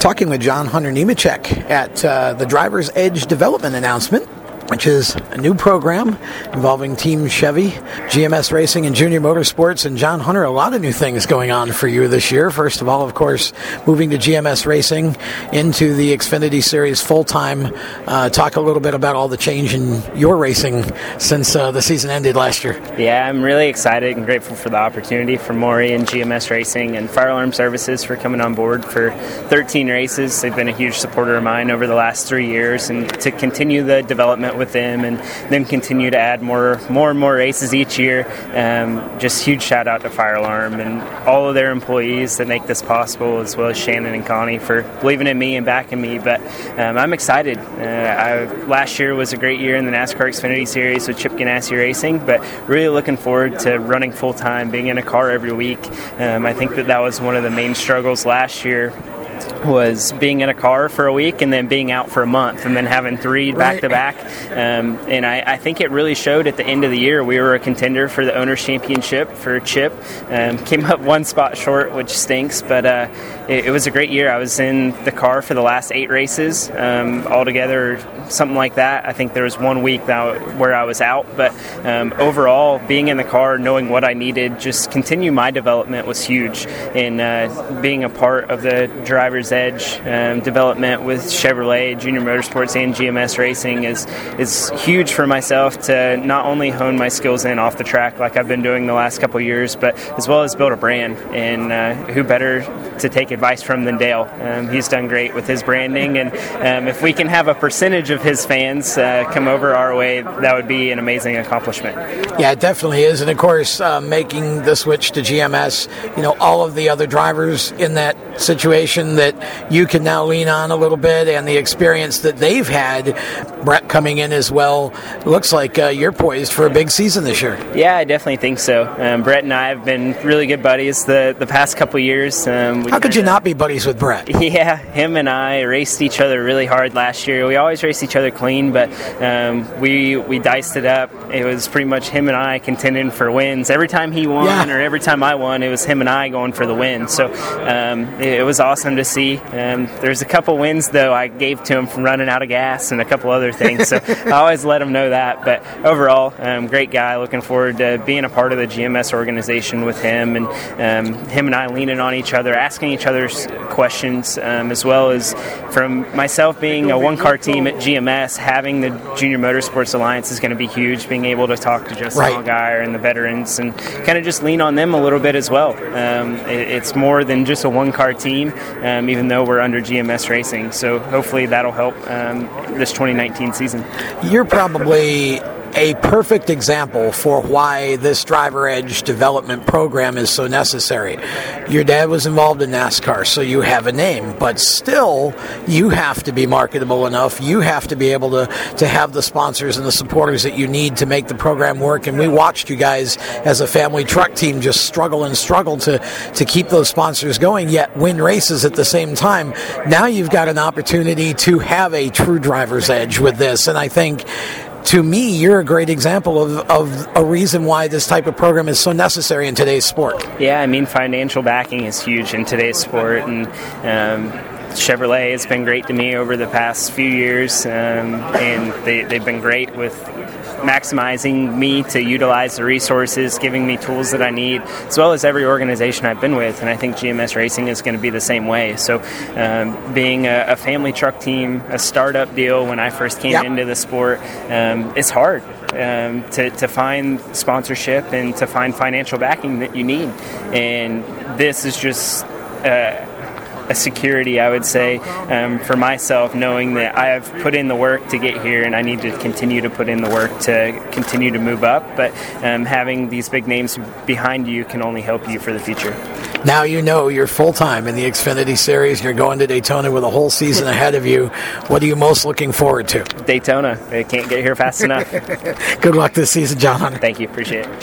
talking with John Hunter Nemechek at uh, the Driver's Edge Development announcement which is a new program involving Team Chevy, GMS Racing, and Junior Motorsports. And John Hunter, a lot of new things going on for you this year. First of all, of course, moving to GMS Racing into the Xfinity Series full time. Uh, talk a little bit about all the change in your racing since uh, the season ended last year. Yeah, I'm really excited and grateful for the opportunity for Maury and GMS Racing and Fire Alarm Services for coming on board for 13 races. They've been a huge supporter of mine over the last three years, and to continue the development with them and then continue to add more more and more races each year. Um, just huge shout out to Fire Alarm and all of their employees that make this possible, as well as Shannon and Connie for believing in me and backing me. But um, I'm excited. Uh, I, last year was a great year in the NASCAR Xfinity Series with Chip Ganassi Racing, but really looking forward to running full time, being in a car every week. Um, I think that that was one of the main struggles last year was being in a car for a week and then being out for a month and then having three back to back. And I, I, think it really showed at the end of the year. We were a contender for the Owners' Championship for Chip. Um, came up one spot short, which stinks, but uh, it, it, was a great year. I was in the car for the last eight races um, altogether, something like that. I think there was one week that, where I was out, but um, overall, being in the car, knowing what I needed, just continue my development was huge. And uh, being a part of the driver's Edge um, development with Chevrolet, Junior Motorsports, and GMS Racing is is huge for myself to not only hone my skills in off the track like I've been doing the last couple years, but as well as build a brand. And uh, who better to take advice from than Dale? Um, he's done great with his branding, and um, if we can have a percentage of his fans uh, come over our way, that would be an amazing accomplishment. Yeah, it definitely is, and of course, uh, making the switch to GMS, you know, all of the other drivers in that situation that you can now lean on a little bit, and the experience that they've had. Brett coming in as well. Looks like uh, you're poised for a big season this year. Yeah, I definitely think so. Um, Brett and I have been really good buddies the, the past couple years. Um, How could you not be buddies with Brett? Yeah, him and I raced each other really hard last year. We always raced each other clean, but um, we we diced it up. It was pretty much him and I contending for wins. Every time he won yeah. or every time I won, it was him and I going for the win. So um, it, it was awesome to see. Um, there's a couple wins though I gave to him from running out of gas and a couple other things. So I always let him know that. But overall, um, great guy. Looking forward to being a part of the GMS organization with him and um, him and I leaning on each other, asking each other's questions, um, as well as from myself being a one car team at GMS, having the Junior Motorsports Alliance is going to be huge. Being able to talk to Justin right. Allgaier and the veterans and kind of just lean on them a little bit as well. Um, it, it's more than just a one car team, um, even though we're under GMS Racing. So hopefully that'll help um, this 2019 season. You're probably a perfect example for why this driver edge development program is so necessary. Your dad was involved in NASCAR, so you have a name, but still, you have to be marketable enough. You have to be able to, to have the sponsors and the supporters that you need to make the program work. And we watched you guys as a family truck team just struggle and struggle to, to keep those sponsors going, yet win races at the same time. Now you've got an opportunity to have a true driver's edge with this. And I think to me, you're a great example of, of a reason why this type of program is so necessary in today's sport. Yeah, I mean, financial backing is huge in today's sport, and um, Chevrolet has been great to me over the past few years, um, and they, they've been great with maximizing me to utilize the resources, giving me tools that I need, as well as every organization I've been with. And I think GMS Racing is going to be the same way. So, um, being a, a, family truck team, a startup deal when I first came yep. into the sport, um, it's hard. Um, to, to find sponsorship and to find financial backing that you need. And this is just uh, a security, I would say, um, for myself, knowing that I have put in the work to get here and I need to continue to put in the work to continue to move up. But um, having these big names behind you can only help you for the future. Now you know you're full time in the Xfinity Series. You're going to Daytona with a whole season ahead of you. What are you most looking forward to? Daytona. I can't get here fast enough. Good luck this season, John Hunter. Thank you. Appreciate it.